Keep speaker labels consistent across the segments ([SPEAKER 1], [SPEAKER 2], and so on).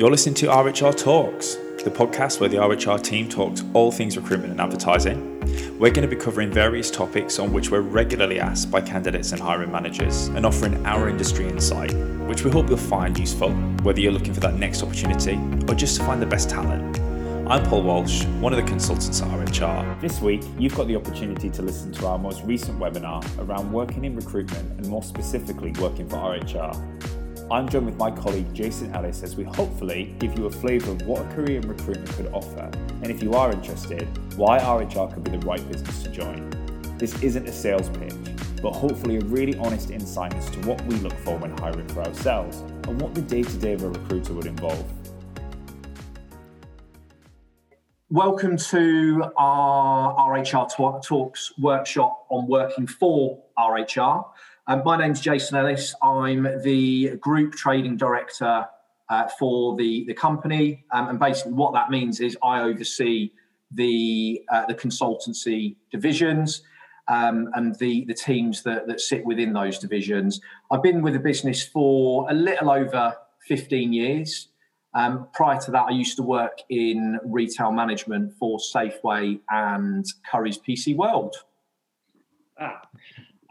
[SPEAKER 1] You're listening to RHR Talks, the podcast where the RHR team talks all things recruitment and advertising. We're going to be covering various topics on which we're regularly asked by candidates and hiring managers and offering our industry insight, which we hope you'll find useful, whether you're looking for that next opportunity or just to find the best talent. I'm Paul Walsh, one of the consultants at RHR. This week, you've got the opportunity to listen to our most recent webinar around working in recruitment and more specifically working for RHR. I'm joined with my colleague Jason Ellis as we hopefully give you a flavour of what a career in recruitment could offer, and if you are interested, why RHR could be the right business to join. This isn't a sales pitch, but hopefully a really honest insight as to what we look for when hiring for ourselves and what the day to day of a recruiter would involve.
[SPEAKER 2] Welcome to our RHR Talks workshop on working for RHR. Um, my name's Jason Ellis. I'm the Group Trading Director uh, for the, the company. Um, and basically, what that means is I oversee the, uh, the consultancy divisions um, and the, the teams that, that sit within those divisions. I've been with the business for a little over 15 years. Um, prior to that, I used to work in retail management for Safeway and Currys PC World.
[SPEAKER 3] Ah,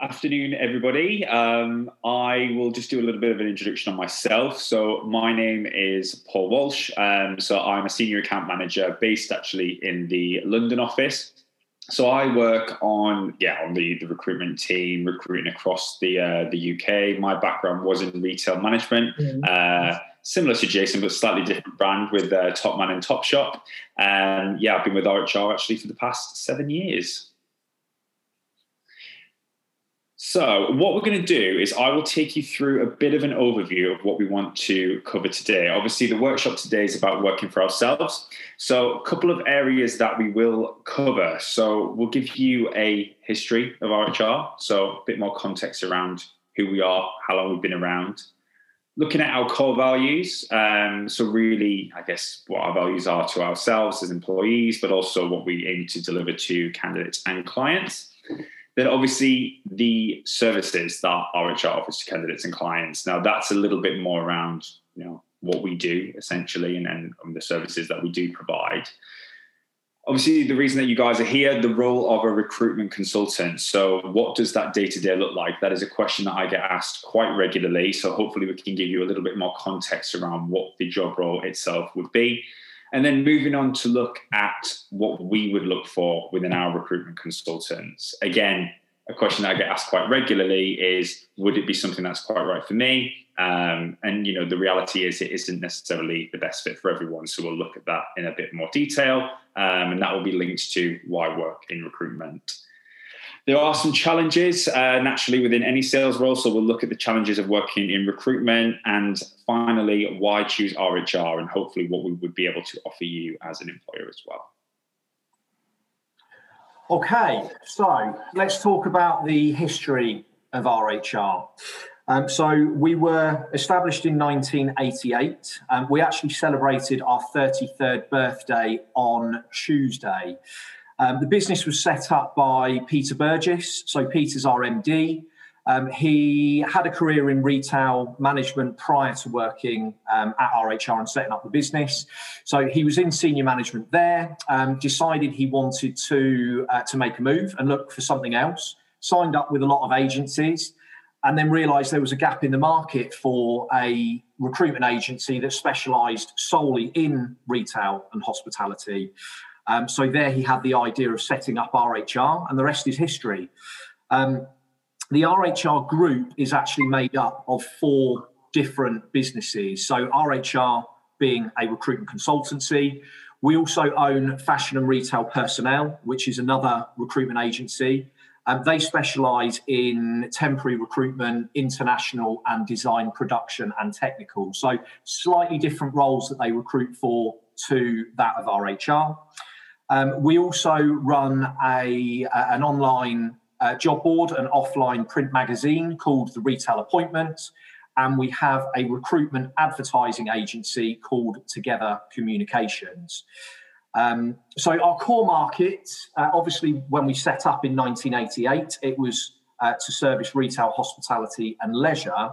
[SPEAKER 3] afternoon, everybody. Um, I will just do a little bit of an introduction on myself. So, my name is Paul Walsh. Um, so, I'm a senior account manager based actually in the London office. So I work on yeah on the, the recruitment team, recruiting across the uh, the UK. My background was in retail management. Mm-hmm. Uh, similar to Jason, but slightly different brand with uh, Topman and Topshop. And um, yeah, I've been with RHR actually for the past seven years. So, what we're going to do is, I will take you through a bit of an overview of what we want to cover today. Obviously, the workshop today is about working for ourselves. So, a couple of areas that we will cover. So, we'll give you a history of RHR, so a bit more context around who we are, how long we've been around, looking at our core values. Um, so, really, I guess what our values are to ourselves as employees, but also what we aim to deliver to candidates and clients. Then, obviously, the services that RHR offers to candidates and clients. Now, that's a little bit more around, you know, what we do essentially, and then the services that we do provide. Obviously the reason that you guys are here the role of a recruitment consultant. So what does that day to day look like? That is a question that i get asked quite regularly. So hopefully we can give you a little bit more context around what the job role itself would be and then moving on to look at what we would look for within our recruitment consultants again a question that I get asked quite regularly is would it be something that's quite right for me? Um, and you know, the reality is it isn't necessarily the best fit for everyone. So we'll look at that in a bit more detail, um, and that will be linked to why work in recruitment. There are some challenges uh, naturally within any sales role. So we'll look at the challenges of working in recruitment, and finally, why choose RHR, and hopefully what we would be able to offer you as an employer as well.
[SPEAKER 2] Okay, so let's talk about the history of RHR. Um, so we were established in 1988. Um, we actually celebrated our 33rd birthday on Tuesday. Um, the business was set up by Peter Burgess. So Peter's our MD. Um, he had a career in retail management prior to working um, at RHR and setting up the business. So he was in senior management there. Um, decided he wanted to uh, to make a move and look for something else. Signed up with a lot of agencies, and then realised there was a gap in the market for a recruitment agency that specialised solely in retail and hospitality. Um, so there he had the idea of setting up RHR, and the rest is history. Um, the RHR group is actually made up of four different businesses. So, RHR being a recruitment consultancy. We also own Fashion and Retail Personnel, which is another recruitment agency. Um, they specialise in temporary recruitment, international and design production and technical. So, slightly different roles that they recruit for to that of RHR. Um, we also run a, an online uh, job board, an offline print magazine called The Retail Appointment, and we have a recruitment advertising agency called Together Communications. Um, so, our core market, uh, obviously, when we set up in 1988, it was uh, to service retail, hospitality, and leisure.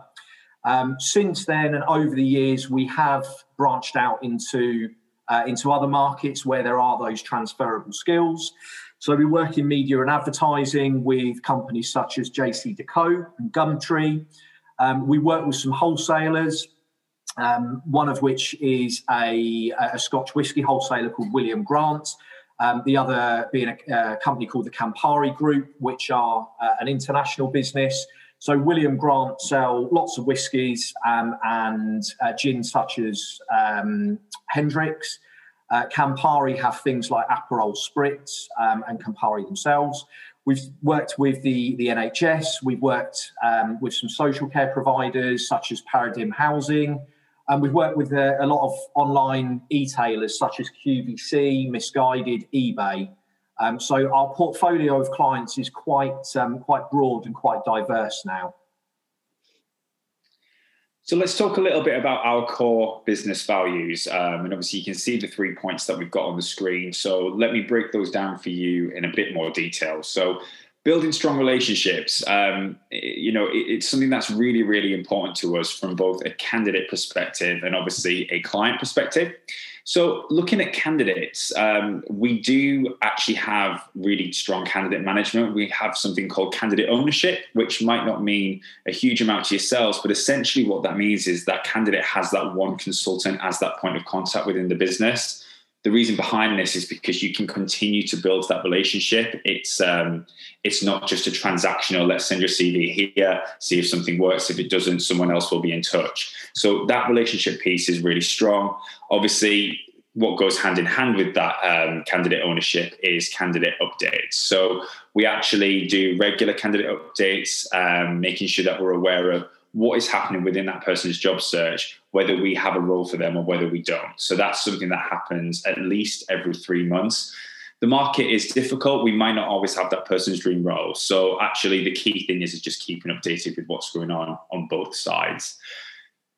[SPEAKER 2] Um, since then and over the years, we have branched out into uh, into other markets where there are those transferable skills. So we work in media and advertising with companies such as JC Decaux and Gumtree. Um, we work with some wholesalers, um, one of which is a, a, Scotch whisky wholesaler called William Grant. Um, the other being a, a, company called the Campari Group, which are uh, an international business. So William Grant sell lots of whiskies um, and uh, gins such as um, Hendrick's. Uh, Campari have things like Aperol Spritz um, and Campari themselves. We've worked with the, the NHS. We've worked um, with some social care providers such as Paradigm Housing. And we've worked with a, a lot of online e-tailers such as QVC, Missguided, eBay. Um, so our portfolio of clients is quite um, quite broad and quite diverse now.
[SPEAKER 3] So let's talk a little bit about our core business values. Um, and obviously, you can see the three points that we've got on the screen. So let me break those down for you in a bit more detail. So building strong relationships um, you know it, it's something that's really really important to us from both a candidate perspective and obviously a client perspective. So looking at candidates um, we do actually have really strong candidate management. We have something called candidate ownership which might not mean a huge amount to yourselves but essentially what that means is that candidate has that one consultant as that point of contact within the business the reason behind this is because you can continue to build that relationship. It's um, it's not just a transactional. Let's send your CV here, see if something works. If it doesn't, someone else will be in touch. So that relationship piece is really strong. Obviously, what goes hand in hand with that um, candidate ownership is candidate updates. So we actually do regular candidate updates, um, making sure that we're aware of what is happening within that person's job search, whether we have a role for them or whether we don't. So that's something that happens at least every three months. The market is difficult. We might not always have that person's dream role. So actually, the key thing is, is just keeping updated with what's going on on both sides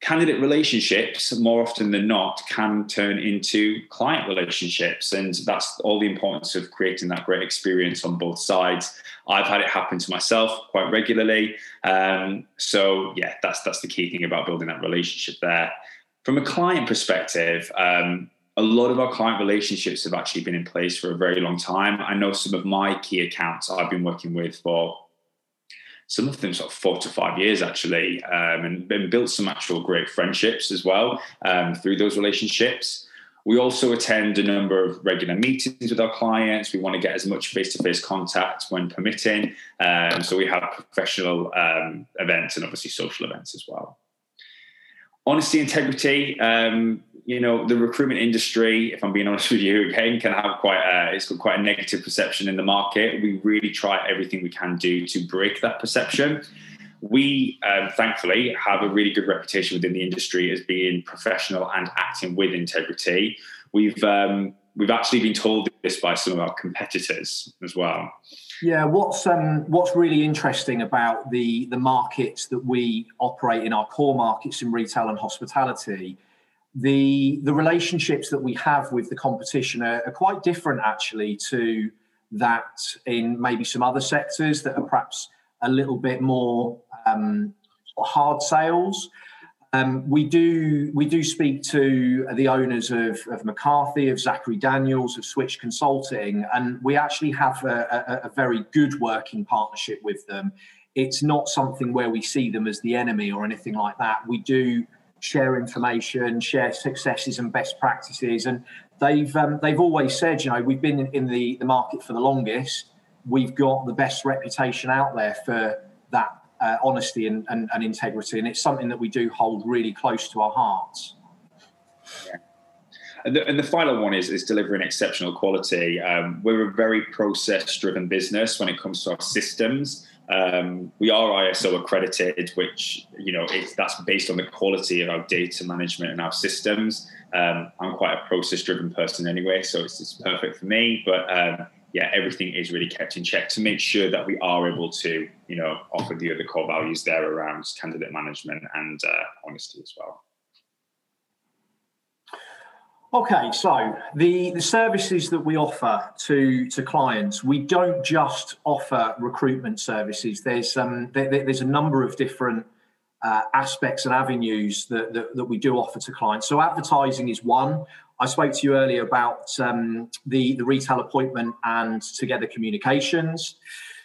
[SPEAKER 3] candidate relationships more often than not can turn into client relationships. And that's all the importance of creating that great experience on both sides. I've had it happen to myself quite regularly. Um, so yeah that's that's the key thing about building that relationship there. From a client perspective um, a lot of our client relationships have actually been in place for a very long time. I know some of my key accounts i've been working with for some of them sort of four to five years actually, um, and, and, built some actual great friendships as well um, through those relationships. We also attend a number of regular meetings with our clients. We want to get as much face to face contact when permitting. Um, so we have professional um, events and obviously social events as well. Honesty, integrity. Um, you know, the recruitment industry, if I'm being honest with you, again, can have quite a, it's got quite a negative perception in the market. We really try everything we can do to break that perception. We, um, thankfully, have a really good reputation within the industry as being professional and acting with integrity. We've um, we've actually been told this by some of our competitors as well.
[SPEAKER 2] Yeah, what's um, what's really interesting about the the markets that we operate in, our core markets in retail and hospitality, the the relationships that we have with the competition are, are, quite different actually to that in maybe some other sectors that are perhaps a little bit more um, hard sales. Um, we do we do speak to the owners of, of McCarthy, of Zachary Daniels, of Switch Consulting, and we actually have a, a, a very good working partnership with them. It's not something where we see them as the enemy or anything like that. We do share information, share successes and best practices. And they've um, they've always said, you know, we've been in, the, the market for the longest. We've got the best reputation out there for that uh, honesty and, and, and, integrity, and it's something that we do hold really close to our hearts.
[SPEAKER 3] Yeah. And the, and the, final one is, is delivering exceptional quality. Um, we're a very process driven business when it comes to our systems. Um, we are ISO accredited, which you know that's based on the quality of our data management and our systems. Um, I'm quite a process-driven person anyway, so it's, it's perfect for me. But um, yeah, everything is really kept in check to make sure that we are able to you know offer the other core values there around candidate management and uh, honesty as well.
[SPEAKER 2] Okay, so the, the services that we offer to, to clients, we don't just offer recruitment services. There's um, there, there's a number of different uh, aspects and avenues that, that, that, we do offer to clients. So advertising is one. I spoke to you earlier about um, the, the retail appointment and together communications.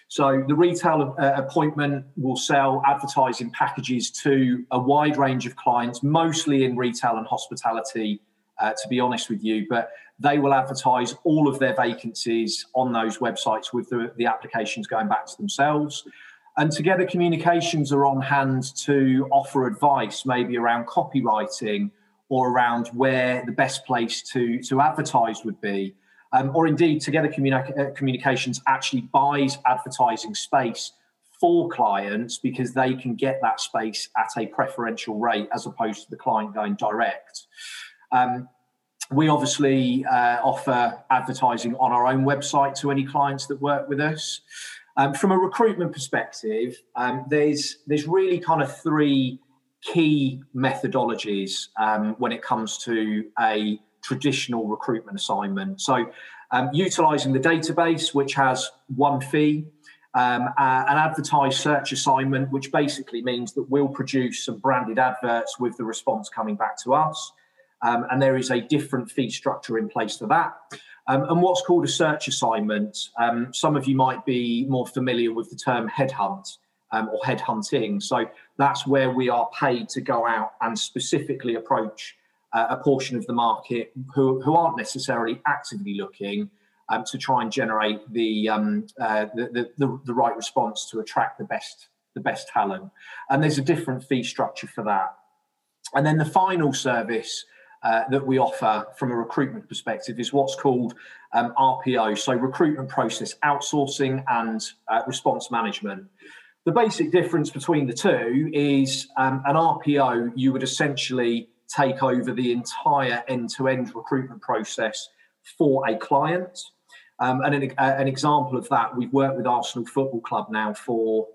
[SPEAKER 2] So the retail uh, appointment will sell advertising packages to a wide range of clients, mostly in retail and hospitality, uh, to be honest with you. But they will advertise all of their vacancies on those websites with the, the applications going back to themselves. And together communications are on hand to offer advice, maybe around copywriting or around where the best place to, to advertise would be. Um, or indeed, Together uh, Communications actually buys advertising space for clients because they can get that space at a preferential rate as opposed to the client going direct. Um, we obviously uh, offer advertising on our own website to any clients that work with us. Um, from a recruitment perspective, um, there's there's really kind of three key methodologies um, when it comes to a traditional recruitment assignment. So, um, utilizing the database, which has one fee, um, uh, an advertised search assignment, which basically means that we'll produce some branded adverts with the response coming back to us. Um, and there is a different fee structure in place for that. Um, and what's called a search assignment. Um, some of you might be more familiar with the term headhunt um, or headhunting. So that's where we are paid to go out and specifically approach uh, a portion of the market who, who aren't necessarily actively looking um, to try and generate the, um, uh, the, the, the right response to attract the best the best talent. And there's a different fee structure for that. And then the final service uh, that we offer from a recruitment perspective is what's called um, RPO, so recruitment process outsourcing and uh, response management. The basic difference between the two is um, an RPO, you would essentially take over the entire end to end recruitment process for a client. Um, and an, uh, an example of that, we've worked with Arsenal Football Club now for,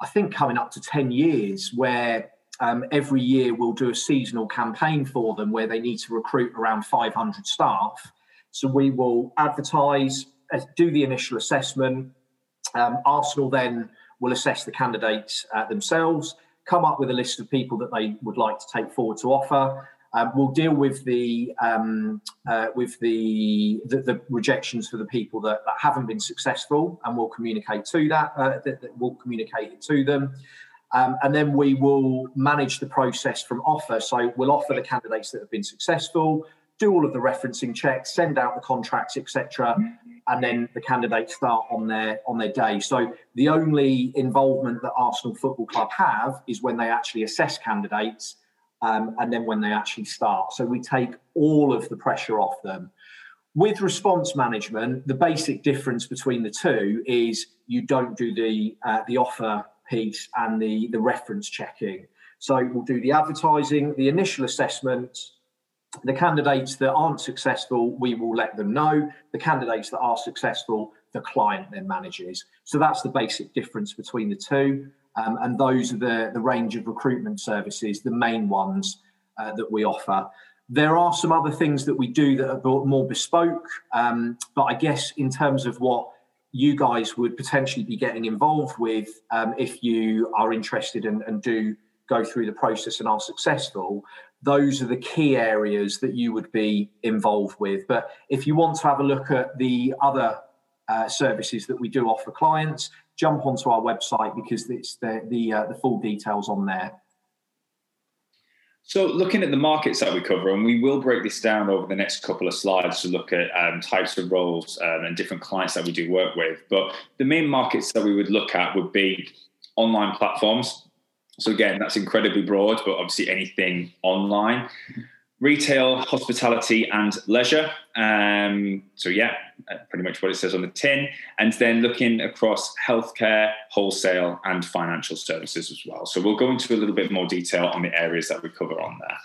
[SPEAKER 2] I think, coming up to 10 years, where um, every year we'll do a seasonal campaign for them where they need to recruit around 500 staff. So we will advertise, uh, do the initial assessment. Um, Arsenal then will assess the candidates uh, themselves, come up with a list of people that they would like to take forward to offer. Um, we'll deal with the um, uh, with the, the, the rejections for the people that, that, haven't been successful, and we'll communicate to that. Uh, that, that we'll communicate it to them. Um, and then we will manage the process from offer. So we'll offer the candidates that have been successful, do all of the referencing checks, send out the contracts, etc., and then the candidates start on their on their day. So the only involvement that Arsenal Football Club have is when they actually assess candidates, um, and then when they actually start. So we take all of the pressure off them. With response management, the basic difference between the two is you don't do the uh, the offer piece and the, the reference checking. So we'll do the advertising, the initial assessment. The candidates that aren't successful, we will let them know. The candidates that are successful, the client then manages. So that's the basic difference between the two. Um, and those are the, the range of recruitment services, the main ones uh, that we offer. There are some other things that we do that are more bespoke, um, but I guess in terms of what you guys would potentially be getting involved with um, if you are interested and, and do go through the process and are successful those are the key areas that you would be involved with but if you want to have a look at the other uh, services that we do offer clients jump onto our website because it's the the, uh, the full details on there
[SPEAKER 3] so, looking at the markets that we cover, and we will break this down over the next couple of slides to look at um, types of roles um, and different clients that we do work with. But the main markets that we would look at would be online platforms. So, again, that's incredibly broad, but obviously anything online retail, hospitality, and leisure. Um, so, yeah, uh, pretty much what it says on the tin. And then looking across healthcare, wholesale, and financial services as well. So, we'll go into a little bit more detail on the areas that we cover on there.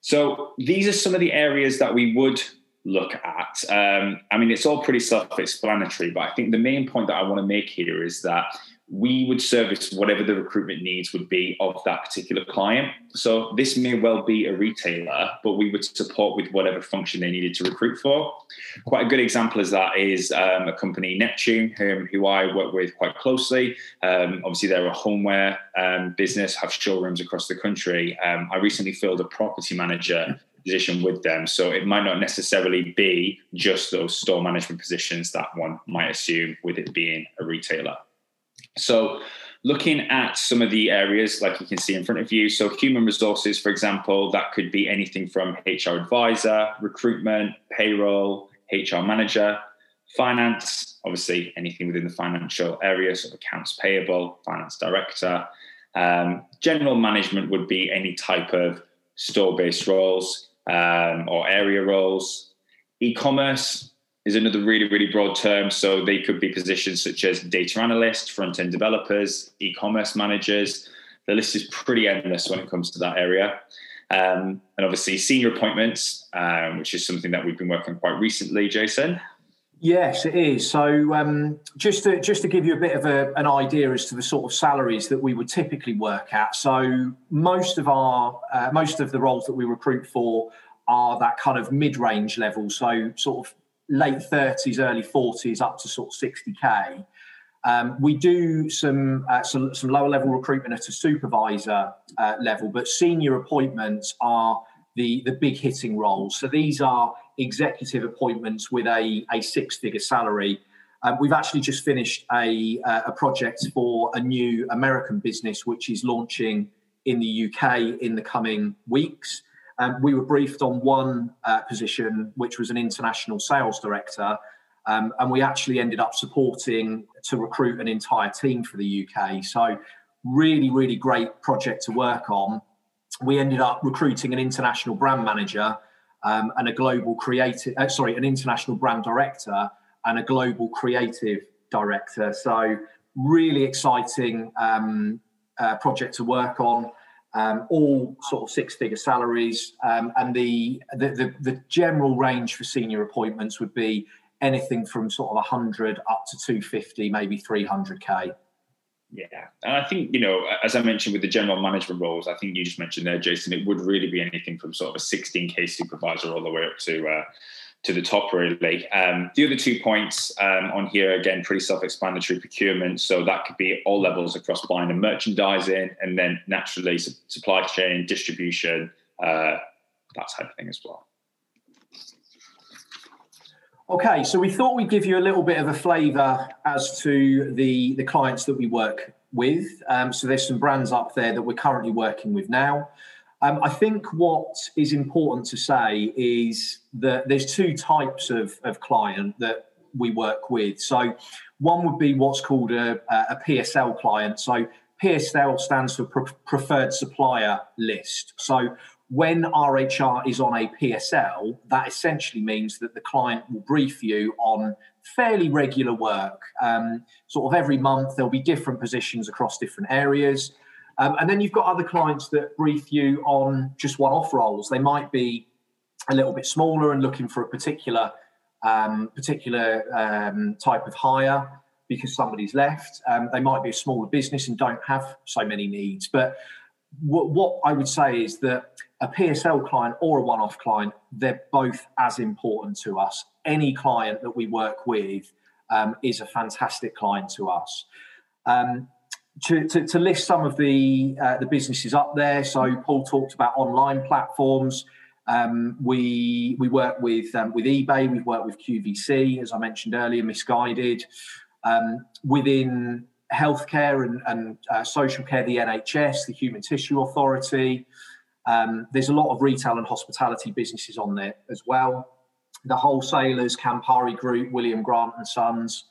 [SPEAKER 3] So, these are some of the areas that we would look at. Um, I mean, it's all pretty self explanatory, but I think the main point that I want to make here is that we would service whatever the recruitment needs would be of that particular client. So this may well be a retailer, but we would support with whatever function they needed to recruit for. Quite a good example of that is um, a company, Neptune, whom, who I work with quite closely. Um, obviously, they're a homeware um, business, have showrooms across the country. Um, I recently filled a property manager position with them. So it might not necessarily be just those store management positions that one might assume with it being a retailer. So, looking at some of the areas like you can see in front of you, so human resources, for example, that could be anything from HR advisor, recruitment, payroll, HR manager, finance, obviously anything within the financial area, so accounts payable, finance director. Um, general management would be any type of store based roles um, or area roles. E commerce, is another really, really broad term. So they could be positions such as data analyst, front end developers, e commerce managers. The list is pretty endless when it comes to that area. Um, and obviously, senior appointments, um, which is something that we've been working quite recently, Jason.
[SPEAKER 2] Yes, it is. So um, just to just to give you a bit of a, an idea as to the sort of salaries that we would typically work at. So most of our uh, most of the roles that we recruit for are that kind of mid range level. So sort of late 30s, early 40s, up to sort of 60k. Um, we do some, uh, some, some lower level recruitment at a supervisor uh, level, but senior appointments are the the big hitting roles. So these are executive appointments with a a six figure salary. Um, we've actually just finished a uh, a project for a new American business which is launching in the UK in the coming weeks. Um, we were briefed on one uh, position, which was an international sales director, um, and we actually ended up supporting to recruit an entire team for the UK. So, really, really great project to work on. We ended up recruiting an international brand manager um, and a global creative, uh, sorry, an international brand director and a global creative director. So, really exciting um, uh, project to work on um, all sort of six figure salaries. Um, and the, the, the, the, general range for senior appointments would be anything from sort of 100 up to 250, maybe 300K.
[SPEAKER 3] Yeah. And I think, you know, as I mentioned with the general management roles, I think you just mentioned there, Jason, it would really be anything from sort of a 16K supervisor all the way up to, uh, to the top, really. Um, the other two points um, on here, again, pretty self explanatory procurement. So that could be all levels across buying and merchandising, and then naturally supply chain, distribution, uh, that type of thing as well.
[SPEAKER 2] Okay, so we thought we'd give you a little bit of a flavour as to the, the clients that we work with. Um, so there's some brands up there that we're currently working with now. Um, I think what is important to say is that there's two types of, of client that we work with. So one would be what's called a, a PSL client. So PSL stands for preferred supplier list. So when RHR is on a PSL, that essentially means that the client will brief you on fairly regular work. Um, sort of every month, there'll be different positions across different areas. Um, and then you've got other clients that brief you on just one off roles. They might be a little bit smaller and looking for a particular um, particular um, type of hire because somebody's left. Um, they might be a smaller business and don't have so many needs. But what I would say is that a PSL client or a one off client, they're both as important to us. Any client that we work with um, is a fantastic client to us. Um, to, to, to, list some of the uh, the businesses up there. So Paul talked about online platforms. Um, we we work with um, with eBay. We've worked with QVC, as I mentioned earlier, Missguided. Um, within healthcare and, and uh, social care, the NHS, the Human Tissue Authority. Um, there's a lot of retail and hospitality businesses on there as well. The wholesalers, Campari Group, William Grant and Sons.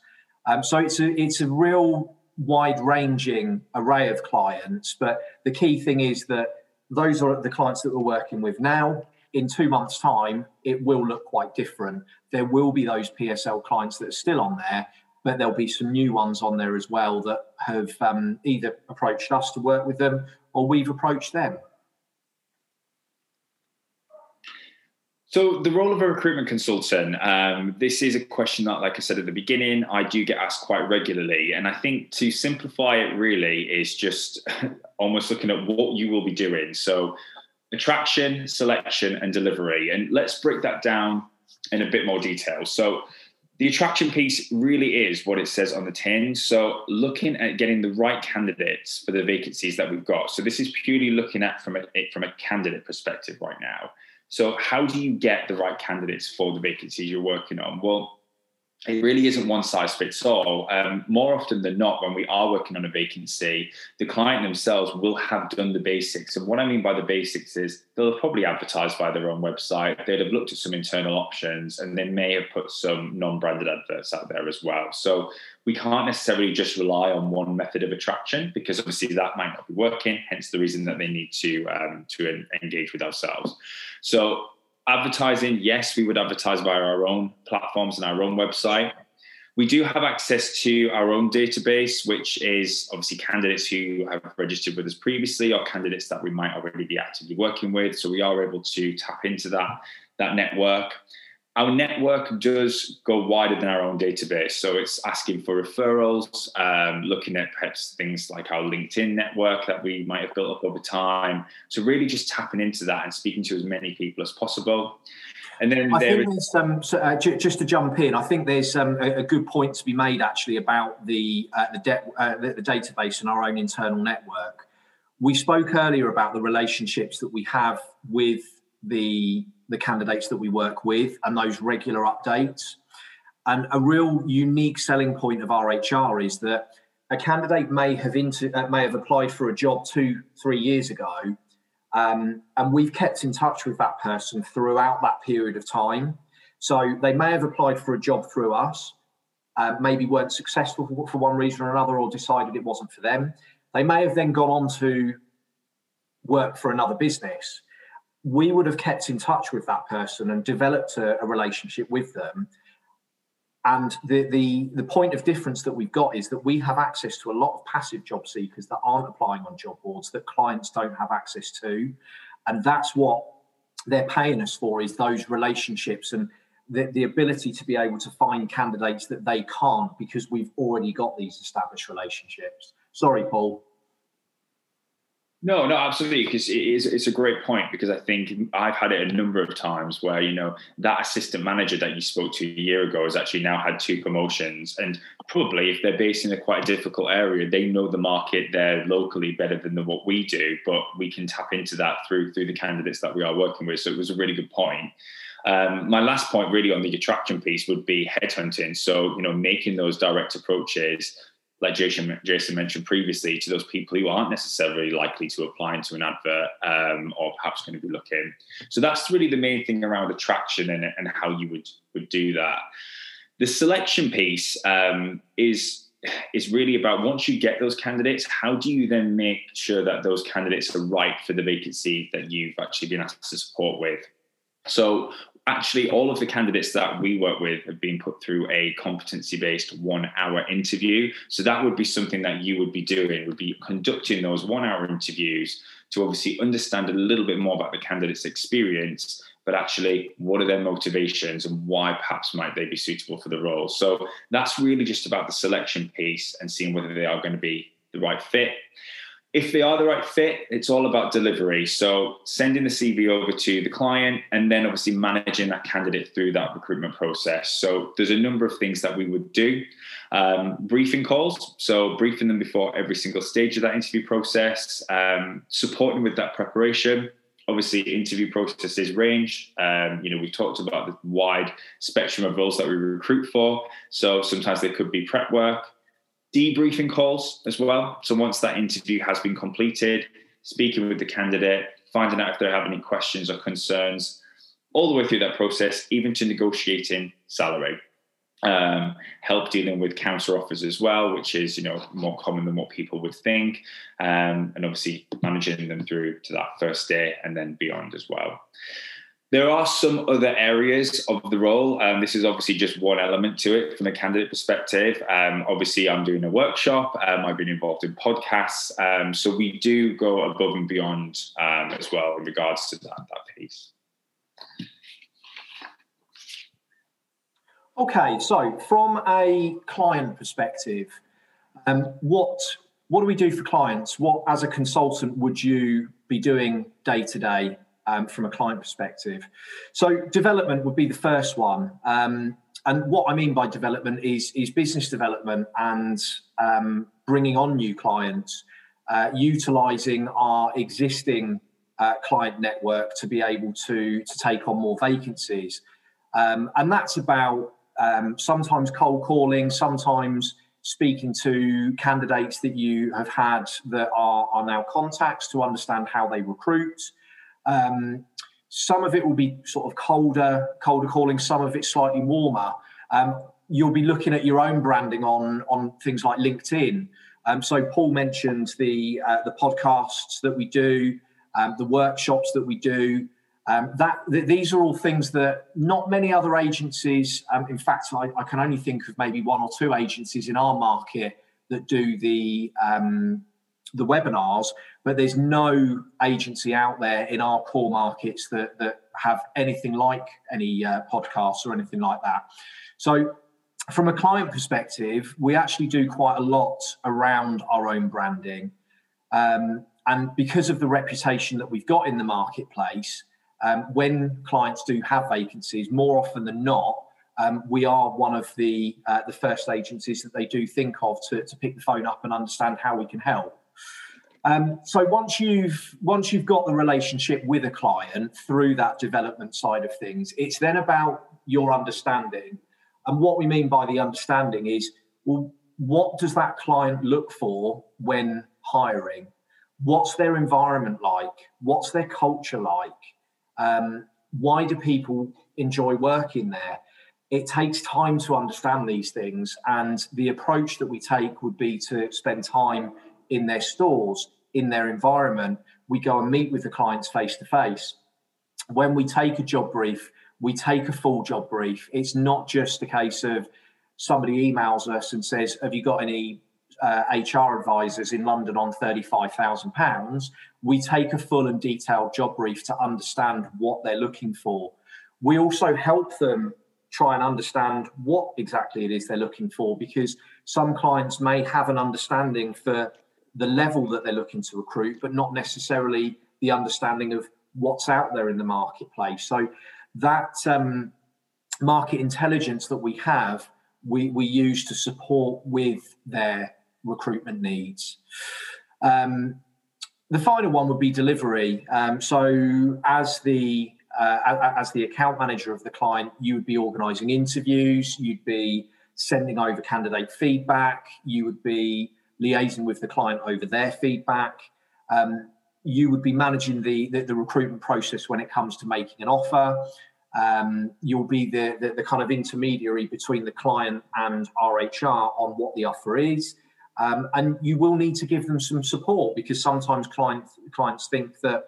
[SPEAKER 2] Um, so it's a it's a real wide ranging array of clients. But the key thing is that those are the clients that we're working with now. In two months' time, it will look quite different. There will be those PSL clients that are still on there, but there'll be some new ones on there as well that have um, either approached us to work with them or we've approached them.
[SPEAKER 3] So, the role of a recruitment consultant, um, this is a question that, like I said at the beginning, I do get asked quite regularly. And I think to simplify it really is just almost looking at what you will be doing. So, attraction, selection, and delivery. And let's break that down in a bit more detail. So, the attraction piece really is what it says on the tin. So, looking at getting the right candidates for the vacancies that we've got. So, this is purely looking at from a from a candidate perspective right now. So, how do you get the right candidates for the vacancies you're working on? Well, it really isn't one size fits all. Um, more often than not, when we are working on a vacancy, the client themselves will have done the basics. And what I mean by the basics is they'll have probably advertised by their own website, they'd have looked at some internal options, and they may have put some non branded adverts out there as well. So we can't necessarily just rely on one method of attraction because obviously that might not be working, hence the reason that they need to, um, to engage with ourselves. So advertising, yes, we would advertise via our own platforms and our own website. We do have access to our own database, which is obviously candidates who have registered with us previously or candidates that we might already be actively working with. So we are able to tap into that, that network our network does go wider than our own database. So it's asking for referrals, um, looking at perhaps things like our LinkedIn network that we might have built up over time. So really just tapping into that and speaking to as many people as possible.
[SPEAKER 2] And then I um, so, uh, j- just to jump in, I think there's um, a, a, good point to be made actually about the uh, the, de- uh, the, the database and our own internal network. We spoke earlier about the relationships that we have with the the candidates that we work with and those regular updates. And a real unique selling point of RHR is that a candidate may have inter, uh, may have applied for a job two, three years ago, um, and we've kept in touch with that person throughout that period of time. So they may have applied for a job through us, uh, maybe weren't successful for, for one reason or another, or decided it wasn't for them. They may have then gone on to work for another business we would have kept in touch with that person and developed a, a relationship with them. And the, the, the point of difference that we've got is that we have access to a lot of passive job seekers that aren't applying on job boards that clients don't have access to. And that's what they're paying us for is those relationships and the, the ability to be able to find candidates that they can't because we've already got these established relationships. Sorry, Paul.
[SPEAKER 3] No, no, absolutely. Because it is, it's a great point because I think I've had it a number of times where, you know, that assistant manager that you spoke to a year ago has actually now had two promotions. And probably if they're based in a quite difficult area, they know the market there locally better than what we do. But we can tap into that through through the candidates that we are working with. So it was a really good point. Um, my last point really on the attraction piece would be headhunting. So, you know, making those direct approaches like Jason, Jason mentioned previously, to those people who aren't necessarily likely to apply into an advert um, or perhaps going to be looking. So that's really the main thing around attraction and, and how you would, would do that. The selection piece um, is is really about once you get those candidates, how do you then make sure that those candidates are right for the vacancy that you've actually been asked to support with? So actually all of the candidates that we work with have been put through a competency based one hour interview. So that would be something that you would be doing. Would be conducting those one hour interviews to obviously understand a little bit more about the candidate's experience but actually what are their motivations and why perhaps might they be suitable for the role? So that's really just about the selection piece and seeing whether they are going to be the right fit if they are the right fit, it's all about delivery. So sending the CV over to the client and then obviously managing that candidate through that recruitment process. So there's a number of things that we would do. Um, briefing calls, so briefing them before every single stage of that interview process, um, supporting with that preparation. Obviously, interview processes range. Um, you know, we've talked about the wide spectrum of roles that we recruit for. So sometimes they could be prep work, debriefing calls as well. So once that interview has been completed, speaking with the candidate, finding out if they have any questions or concerns, all the way through that process, even to negotiating salary. Um, help dealing with counter offers as well, which is you know more common than what people would think, um, and obviously managing them through to that first day and then beyond as well. There are some other areas of the role. Um, this is obviously just one element to it from a candidate perspective. Um, obviously, I'm doing a workshop. Um, I've been involved in podcasts. Um, so we do go above and beyond um, as well in regards to that, that piece.
[SPEAKER 2] Okay, so from a client perspective, um, what what do we do for clients? What, as a consultant, would you be doing day to day um, from a client perspective? So, development would be the first one. Um, and what I mean by development is is business development and um, bringing on new clients, uh, utilizing our existing uh, client network to be able to to take on more vacancies, um, and that's about um, sometimes cold calling, sometimes speaking to candidates that you have had that are, are now contacts to understand how they recruit. Um, some of it will be sort of colder, colder calling. Some of it slightly warmer. Um, you'll be looking at your own branding on on things like LinkedIn. Um, so Paul mentioned the uh, the podcasts that we do, um, the workshops that we do. Um, that th- these are all things that not many other agencies. Um, in fact, I, I, can only think of maybe one or two agencies in our market that do the the webinars. But there's no agency out there in our core markets that that have anything like any uh, podcasts or anything like that. So, from a client perspective, we actually do quite a lot around our own branding. Um, and because of the reputation that we've got in the marketplace, um, when clients do have vacancies, more often than not, um, we are one of the uh, the first agencies that they do think of to, to pick the phone up and understand how we can help. Um, so once you've once you've got the relationship with a client through that development side of things, it's then about your understanding. And what we mean by the understanding is, well, what does that client look for when hiring? What's their environment like? What's their culture like? Um, why do people enjoy working there? It takes time to understand these things, and the approach that we take would be to spend time in their stores, in their environment. We go and meet with the clients face to face. When we take a job brief, we take a full job brief. It's not just a case of somebody emails us and says, Have you got any uh, HR advisors in London on £35,000, we take a full and detailed job brief to understand what they're looking for. We also help them try and understand what exactly it is they're looking for because some clients may have an understanding for the level that they're looking to recruit, but not necessarily the understanding of what's out there in the marketplace. So that um, market intelligence that we have, we, we use to support with their recruitment needs. Um, the final one would be delivery. Um, so, as the uh, as the account manager of the client, you would be organising interviews, you'd be sending over candidate feedback, you would be liaising with the client over their feedback. Um, you would be managing the, the, the recruitment process when it comes to making an offer. Um, you'll be the, the, the kind of intermediary between the client and RHR on what the offer is. Um, and you will need to give them some support because sometimes clients clients think that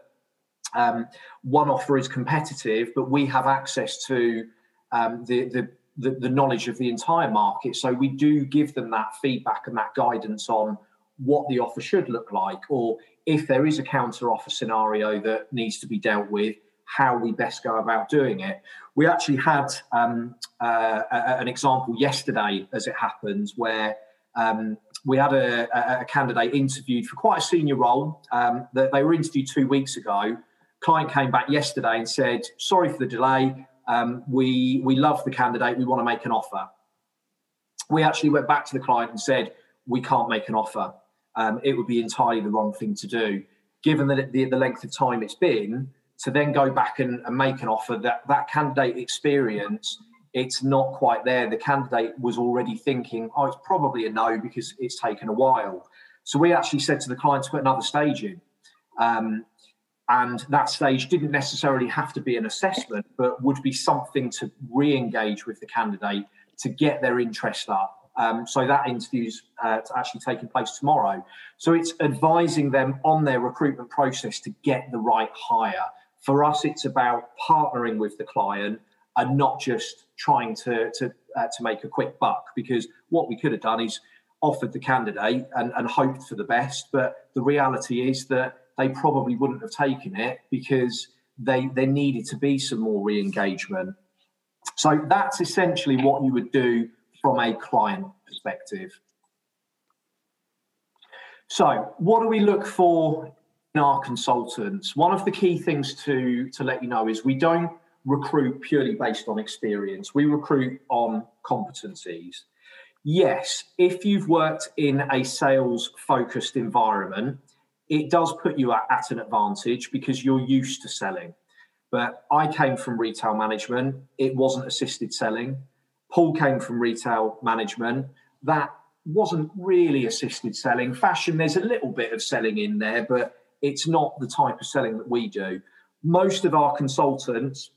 [SPEAKER 2] um, one offer is competitive, but we have access to um, the, the, the the knowledge of the entire market. So we do give them that feedback and that guidance on what the offer should look like, or if there is a counter offer scenario that needs to be dealt with, how we best go about doing it. We actually had um, uh, a, an example yesterday, as it happens, where um, we had a, a, candidate interviewed for quite a senior role. Um, they, they, were interviewed two weeks ago. Client came back yesterday and said, "Sorry for the delay. Um, we we love the candidate. We want to make an offer." We actually went back to the client and said, "We can't make an offer. Um, it would be entirely the wrong thing to do, given that the, the length of time it's been." To then go back and, and make an offer that that candidate experience it's not quite there. The candidate was already thinking, oh, it's probably a no because it's taken a while. So we actually said to the client to put another stage in. Um, and that stage didn't necessarily have to be an assessment, but would be something to re engage with the candidate to get their interest up. Um, so that interview's uh, actually taking place tomorrow. So it's advising them on their recruitment process to get the right hire. For us, it's about partnering with the client and not just trying to to uh, to make a quick buck. Because what we could have done is offered the candidate and, and hoped for the best, but the reality is that they probably wouldn't have taken it because they there needed to be some more re-engagement. So that's essentially what you would do from a client perspective. So, what do we look for in our consultants? One of the key things to, to let you know is we don't recruit purely based on experience, we recruit on competencies. Yes, if you've worked in a sales focused environment, it does put you at, at an advantage because you're used to selling. But I came from retail management, it wasn't assisted selling. Paul came from retail management, that wasn't really assisted selling. Fashion, there's a little bit of selling in there, but it's not the type of selling that we do. Most of our consultants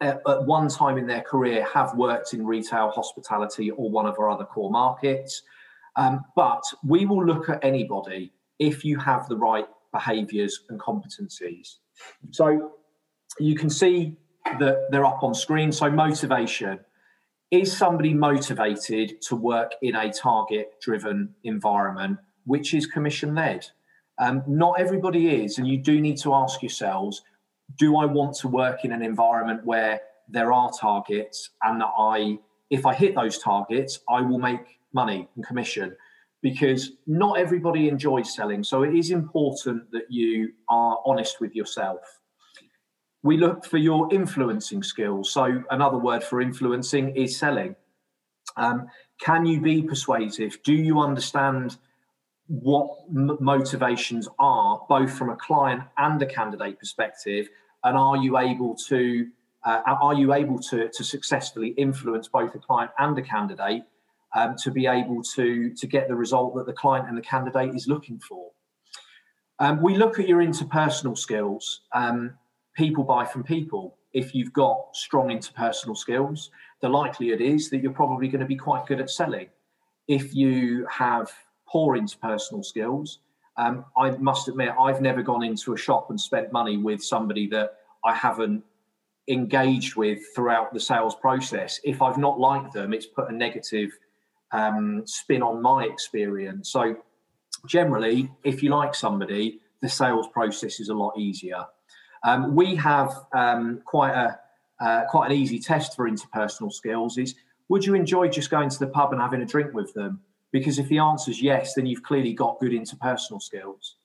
[SPEAKER 2] at, at one time in their career have worked in retail, hospitality, or one of our other core markets. Um, but we will look at anybody if you have the right behaviors and competencies. So you can see that they're up on screen. So, motivation is somebody motivated to work in a target driven environment, which is commission led? Um, not everybody is, and you do need to ask yourselves do I want to work in an environment where there are targets and that I, if I hit those targets, I will make money and commission? Because not everybody enjoys selling. So it is important that you are honest with yourself. We look for your influencing skills. So another word for influencing is selling. Um, can you be persuasive? Do you understand what m- motivations are, both from a client and a candidate perspective, and are you able to uh, are you able to, to successfully influence both a client and a candidate um, to be able to, to get the result that the client and the candidate is looking for? Um, we look at your interpersonal skills. Um, people buy from people. If you've got strong interpersonal skills, the likelihood is that you're probably going to be quite good at selling. If you have poor interpersonal skills. Um, I must admit, I've never gone into a shop and spent money with somebody that I haven't engaged with throughout the sales process. If I've not liked them, it's put a negative um, spin on my experience. So, generally, if you like somebody, the sales process is a lot easier. Um, we have um, quite a uh, quite an easy test for interpersonal skills. Is would you enjoy just going to the pub and having a drink with them? Because if the answer is yes, then you've clearly got good interpersonal skills.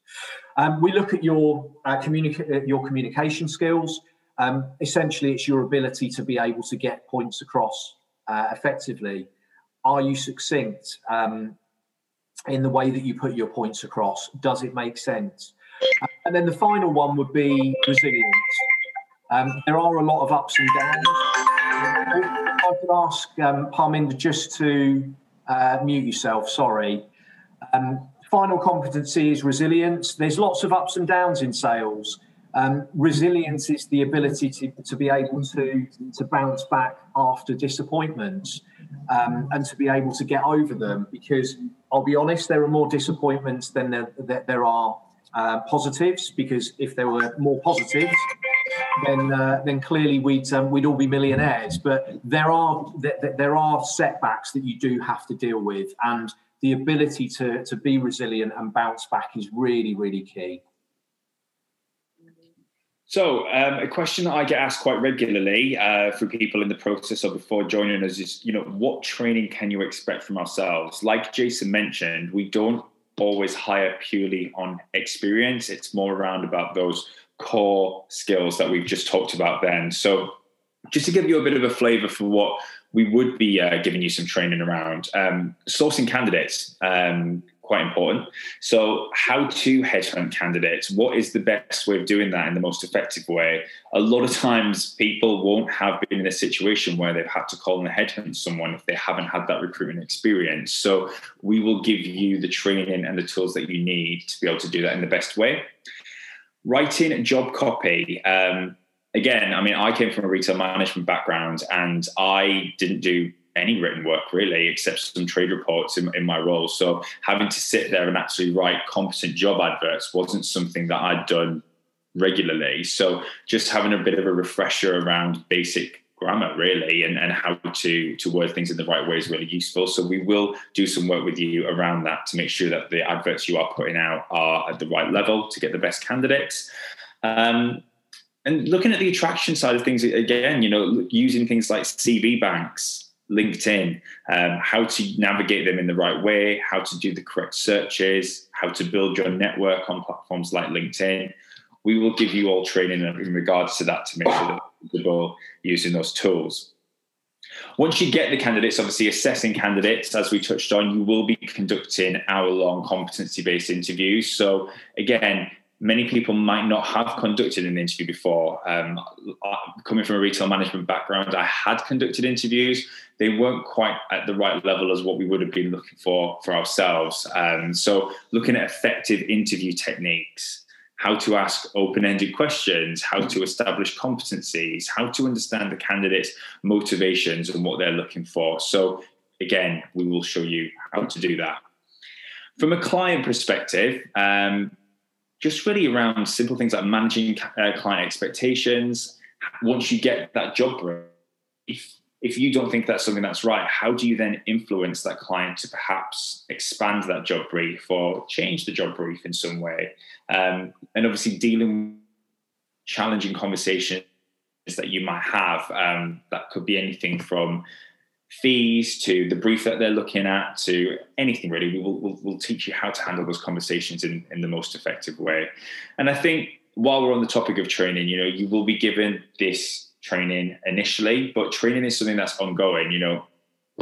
[SPEAKER 2] Um, we look at your uh, communica- uh, your communication skills. Um, essentially, it's your ability to be able to get points across uh, effectively. Are you succinct um, in the way that you put your points across? Does it make sense? Uh, and then the final one would be resilience. Um, there are a lot of ups and downs. I could ask um, Parminder just to uh, mute yourself, sorry. Um, final competency is resilience. There's lots of ups and downs in sales. Um, resilience is the ability to, to be able to, to bounce back after disappointments um, and to be able to get over them. Because I'll be honest, there are more disappointments than there, there, there are uh, positives. Because if there were more positives, then uh, then clearly we'd um, we'd all be millionaires. But there are th- there are setbacks that you do have to deal with, and the ability to to be resilient and bounce back is really really key.
[SPEAKER 3] So, um, a question that I get asked quite regularly uh, from people in the process or before joining us is, you know, what training can you expect from ourselves? Like Jason mentioned, we don't always hire purely on experience. It's more around about those core skills that we've just talked about then. So, just to give you a bit of a flavor for what we would be uh, giving you some training around, um, sourcing candidates. Um, quite important. So, how to headhunt candidates? What is the best way of doing that in the most effective way? A lot of times, people won't have been in a situation where they've had to call and headhunt someone if they haven't had that recruitment experience. So, we will give you the training and the tools that you need to be able to do that in the best way writing job copy. Um, again, I mean, I came from a retail management background and I didn't do any written work really, except some trade reports in, in, my role. So having to sit there and actually write competent job adverts wasn't something that I'd done regularly. So just having a bit of a refresher around basic grammar really and, and how to to word things in the right way is really useful so we will do some work with you around that to make sure that the adverts you are putting out are at the right level to get the best candidates um, and looking at the attraction side of things again, you know, using things like CV banks, LinkedIn, um, how to navigate them in the right way, how to do the correct searches, how to build your network on platforms like LinkedIn. We will give you all training in regards to that to make sure that you're comfortable using those tools. Once you get the candidates, obviously assessing candidates, as we touched on, you will be conducting hour long competency based interviews. So, again, many people might not have conducted an interview before. Um, coming from a retail management background, I had conducted interviews. They weren't quite at the right level as what we would have been looking for for ourselves. Um, so, looking at effective interview techniques, how to ask open ended questions, how to establish competencies, how to understand the candidate's motivations and what they're looking for. So, again, we will show you how to do that. From a client perspective, um, just really around simple things like managing uh, client expectations. Once you get that job brief, if, if you don't think that's something that's right, how do you then influence that client to perhaps expand that job brief or change the job brief in some way? Um, and obviously, dealing with challenging conversations that you might have um, that could be anything from fees to the brief that they're looking at to anything really. We will we'll, we'll, teach you how to handle those conversations in, in the most effective way. And i think while we're on the topic of training you know you will be given this training initially but training is something that's ongoing you know.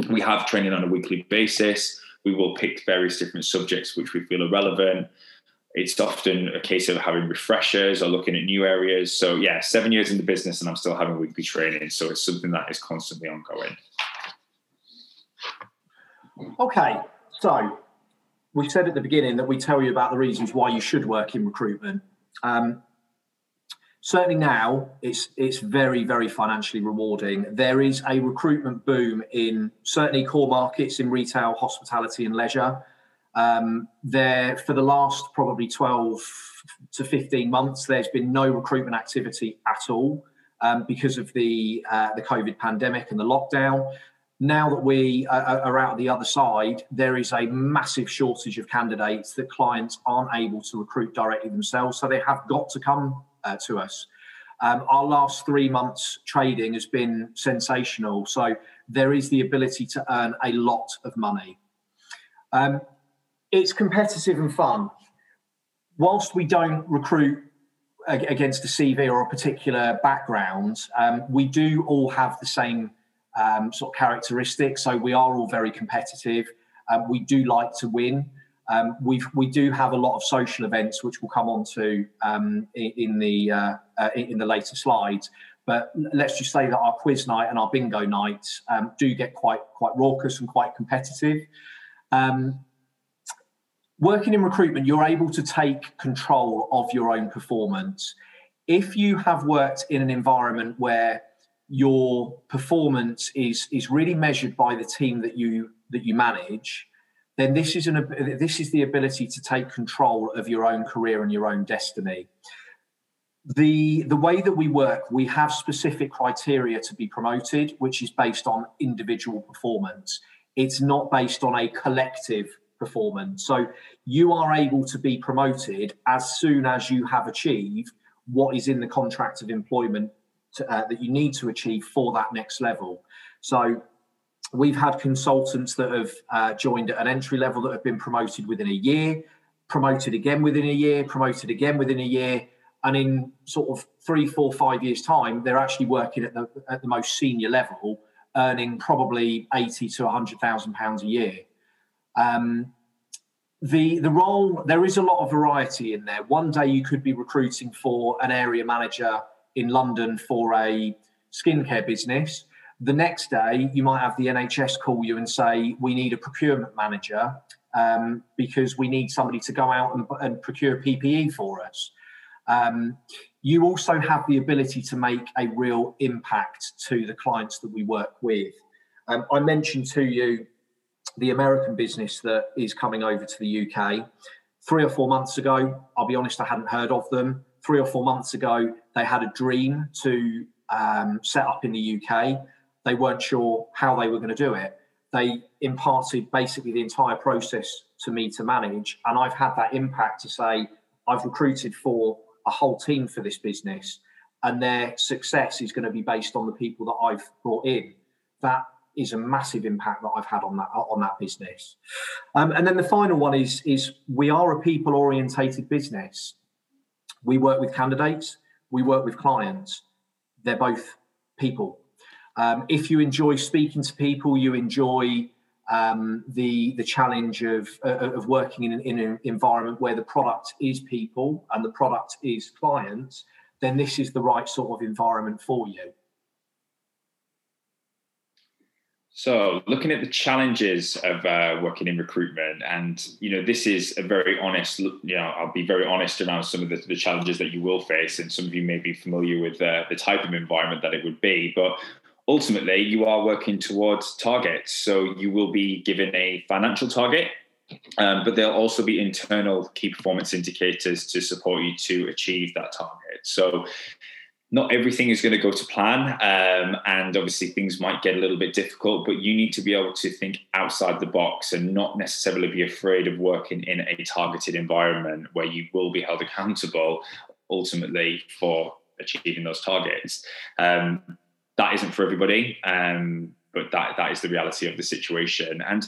[SPEAKER 3] We have training on a weekly basis. We will pick various different subjects which we feel are relevant. It's often a case of having refreshers or looking at new areas. So yeah seven years in the business and i'm still having weekly training. So it's something that is constantly ongoing
[SPEAKER 2] Okay, so we said at the beginning that we tell you about the reasons why you should work in recruitment. Um, certainly now, it's it's very very financially rewarding. There is a recruitment boom in certainly core markets in retail, hospitality, and leisure. Um, there for the last probably twelve to fifteen months, there's been no recruitment activity at all. Um, because of the uh, the COVID pandemic and the lockdown now that we are out the other side, there is a massive shortage of candidates that clients aren't able to recruit directly themselves. So they have got to come uh, to us. Um, our last three months trading has been sensational. So there is the ability to earn a lot of money. Um, it's competitive and fun. Whilst we don't recruit against a CV or a particular background, um, we do all have the same um, sort of characteristics. So we are all very competitive. Um, we do like to win. Um, we we do have a lot of social events, which we'll come on to um, in, in, the uh, uh, in the later slides. But let's just say that our quiz night and our bingo night um, do get quite quite raucous and quite competitive. Um, working in recruitment, you're able to take control of your own performance. If you have worked in an environment where your performance is is really measured by the team that you that you manage then this is an this is the ability to take control of your own career and your own destiny. The the way that we work we have specific criteria to be promoted which is based on individual performance. It's not based on a collective performance. So you are able to be promoted as soon as you have achieved what is in the contract of employment to, uh, that you need to achieve for that next level. So we've had consultants that have uh, joined at an entry level that have been promoted within a year, promoted again within a year, promoted again within a year, and in sort of three, four, five years' time, they're actually working at the at the most senior level, earning probably eighty to hundred thousand pounds a year. Um, the the role there is a lot of variety in there. One day you could be recruiting for an area manager in London for a skincare business. The next day, you might have the NHS call you and say, We need a procurement manager um, because we need somebody to go out and, and procure PPE for us. Um, you also have the ability to make a real impact to the clients that we work with. Um, I mentioned to you the American business that is coming over to the UK. Three or four months ago, I'll be honest, I hadn't heard of them three or four months ago, they had a dream to um, set up in the UK. They weren't sure how they were going to do it. They imparted basically the entire process to me to manage. And I've had that impact to say, I've recruited for a whole team for this business. and their success is going to be based on the people that I've brought in. That is a massive impact that I've had on that on that business. Um, and then the final one is is we are a people orientated business. We work with candidates, we work with clients. They're both people. Um, if you enjoy speaking to people, you enjoy um, the the challenge of uh, of working in an, in an environment where the product is people and the product is clients, then this is the right sort of environment for you.
[SPEAKER 3] So, looking at the challenges of uh, working in recruitment, and you know, this is a very honest. You know, I'll be very honest around some of the, the challenges that you will face, and some of you may be familiar with uh, the type of environment that it would be. But ultimately, you are working towards targets. So, you will be given a financial target, um, but there'll also be internal key performance indicators to support you to achieve that target. So, not everything is going to go to plan um, and obviously things might get a little bit difficult but you need to be able to think outside the box and not necessarily be afraid of working in a targeted environment where you will be held accountable ultimately for achieving those targets. Um, that isn't for everybody um, but that that is the reality of the situation. And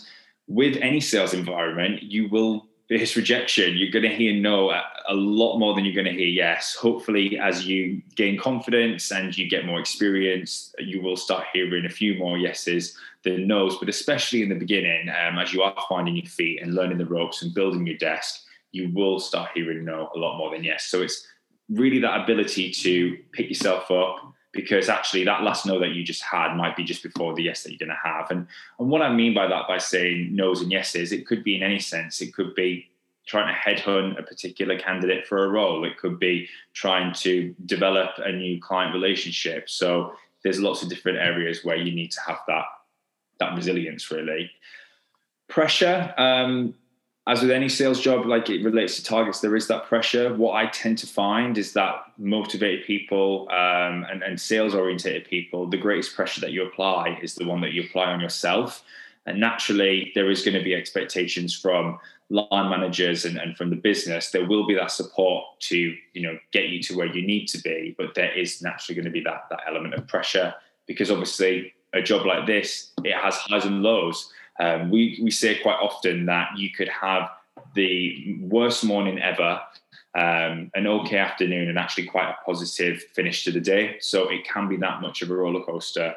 [SPEAKER 3] with any sales environment you will this rejection, you're going to hear no a, a lot more than you're going to hear yes. Hopefully, as you gain confidence and you get more experience, you will start hearing a few more yeses than no's. But especially in the beginning, um, as you are finding your feet and learning the ropes and building your desk, you will start hearing no a lot more than yes. So it's really that ability to pick yourself up because actually that last no that you just had might be just before the yes that you're going to have. And and what I mean by that by saying no's and yeses, it could be in any sense. It could be trying to headhunt a particular candidate for a role. It could be trying to develop a new client relationship. So there's lots of different areas where you need to have that that resilience really. Pressure, um, as with any sales job, like it relates to targets, there is that pressure. What I tend to find is that motivated people um, and, and sales orientated people, the greatest pressure that you apply is the one that you apply on yourself. And naturally, there is going to be expectations from line managers and, and from the business. There will be that support to you know get you to where you need to be, but there is naturally going to be that that element of pressure because obviously a job like this it has highs and lows. Um, we, we say quite often that you could have the worst morning ever, um, an okay afternoon, and actually quite a positive finish to the day. So it can be that much of a roller coaster.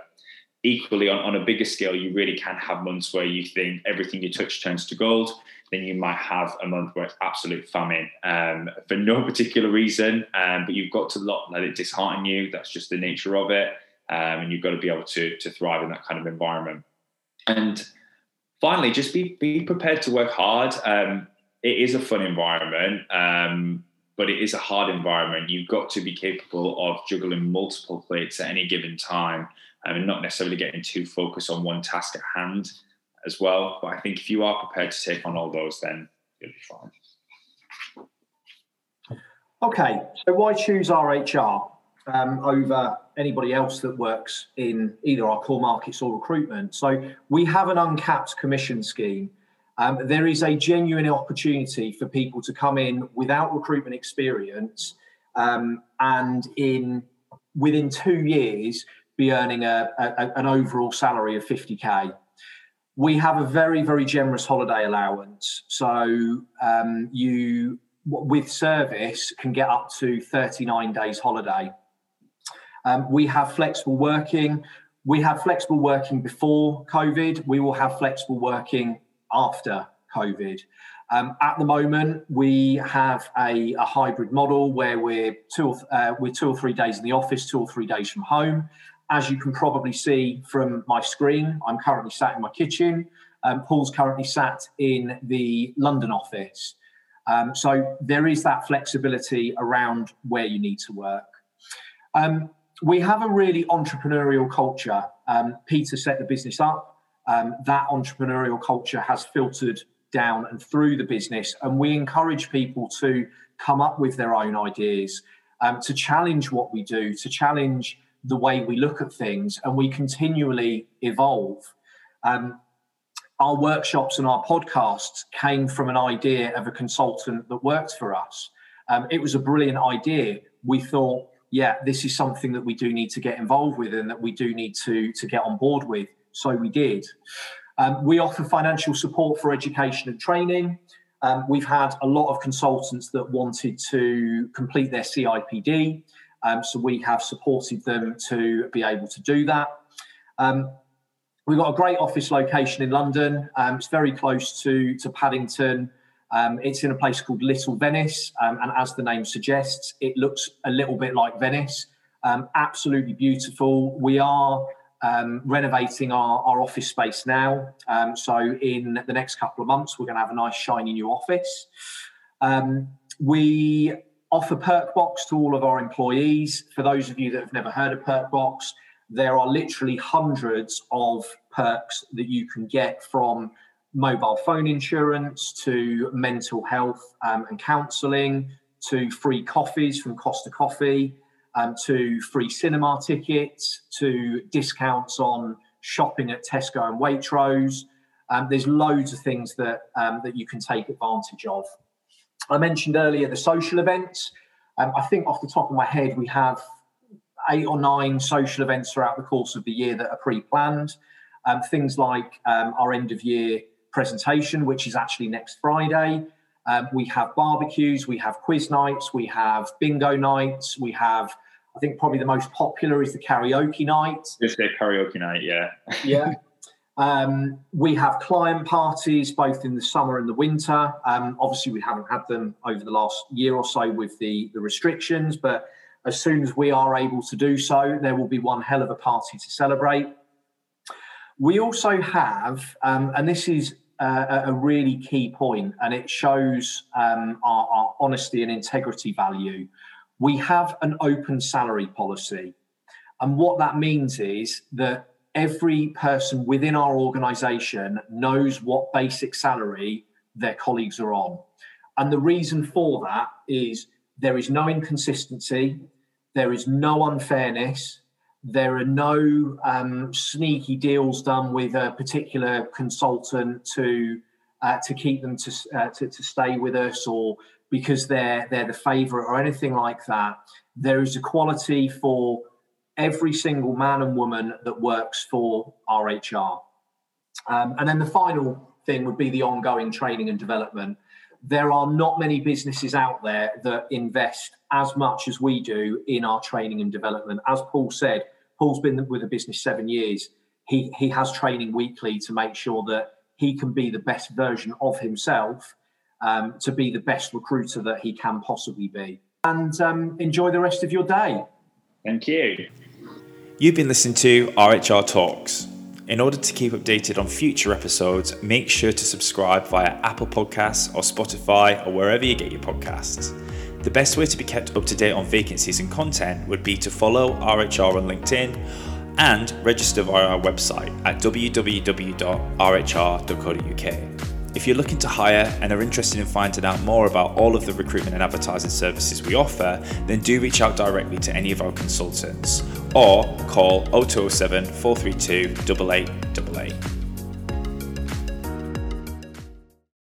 [SPEAKER 3] Equally, on, on a bigger scale, you really can have months where you think everything you touch turns to gold. Then you might have a month where it's absolute famine um, for no particular reason, um, but you've got to not let it dishearten you. That's just the nature of it, um, and you've got to be able to to thrive in that kind of environment. And finally, just be be prepared to work hard. Um, it is a fun environment, um, but it is a hard environment. You've got to be capable of juggling multiple plates at any given time, um, and not necessarily getting too focused on one task at hand as well. But I think if you are prepared to take on all those, then you'll be fine.
[SPEAKER 2] Okay, so why choose RHR um, over anybody else that works in either our core markets or recruitment? So we have an uncapped commission scheme. Um, there is a genuine opportunity for people to come in without recruitment experience um, and in within two years be earning a, a, an overall salary of 50k. We have a very, very generous holiday allowance. So um, you, with service, can get up to 39 days holiday. Um, we have flexible working. We have flexible working before COVID. We will have flexible working after COVID. Um, at the moment, we have a, a hybrid model where we're two, or, uh, we're two or three days in the office, two or three days from home. As you can probably see from my screen, I'm currently sat in my kitchen. Um, Paul's currently sat in the London office. Um, so there is that flexibility around where you need to work. Um, we have a really entrepreneurial culture. Um, Peter set the business up. Um, that entrepreneurial culture has filtered down and through the business, and we encourage people to come up with their own ideas, um, to challenge what we do, to challenge the way we look at things, and we continually evolve. Um, our workshops and our podcasts came from an idea of a consultant that worked for us. Um, it was a brilliant idea. We thought, yeah, this is something that we do need to get involved with and that we do need to, to get on board with. So we did. Um, we offer financial support for education and training. Um, we've had a lot of consultants that wanted to complete their CIPD. Um, so we have supported them to be able to do that. Um, we've got a great office location in London. Um, it's very close to, to Paddington. Um, it's in a place called Little Venice, um, and as the name suggests, it looks a little bit like Venice. Um, absolutely beautiful. We are um, renovating our, our office space now. Um, so, in the next couple of months, we're going to have a nice, shiny new office. Um, we offer perk Perkbox to all of our employees. For those of you that have never heard of perk Perkbox, there are literally hundreds of perks that you can get from mobile phone insurance to mental health um, and counselling to free coffees from Costa Coffee um, to free cinema tickets to discounts on shopping at Tesco and Waitrose. Um, there's loads of things that um, that you can take advantage of. I mentioned earlier the social events. Um, I think off the top of my head, we have eight or nine social events throughout the course of the year that are pre-planned. Um, things like our end of year presentation, which is actually next Friday. Um, we have barbecues, we have quiz nights, we have bingo nights, we have, I think probably the most popular is the karaoke night.
[SPEAKER 3] Just a karaoke night, yeah.
[SPEAKER 2] yeah. Um, we have client parties both in the summer and the winter. Um, obviously, we haven't had them over the last year or so with the, the restrictions, but as soon as we are able to do so, there will be one hell of a party to celebrate. We also have, um, and this is uh, a really key point, and it shows um, our, our honesty and integrity value. We have an open salary policy. And what that means is that every person within our organization knows what basic salary their colleagues are on. And the reason for that is there is no inconsistency, there is no unfairness, there are no um, sneaky deals done with a particular consultant to uh, to keep them to, uh, to, to stay with us or because they're they're the favourite or anything like that. There is equality for every single man and woman that works for RHR. Um, and then the final thing would be the ongoing training and development. There are not many businesses out there that invest as much as we do in our training and development. As Paul said, Paul's been with the business seven years. He he has training weekly to make sure that he can be the best version of himself, um, to be the best recruiter that he can possibly be. And um, enjoy the rest of your day.
[SPEAKER 3] Thank you.
[SPEAKER 1] You've been listening to RHR Talks. In order to keep updated on future episodes, make sure to subscribe via Apple Podcasts or Spotify or wherever you get your podcasts. The best way to be kept up to date on vacancies and content would be to follow RHR on LinkedIn and register via our website at www.rhr.co.uk. If you're looking to hire and are interested in finding out more about all of the recruitment and advertising services we offer, then do reach out directly to any of our consultants or call 0207 432 8888.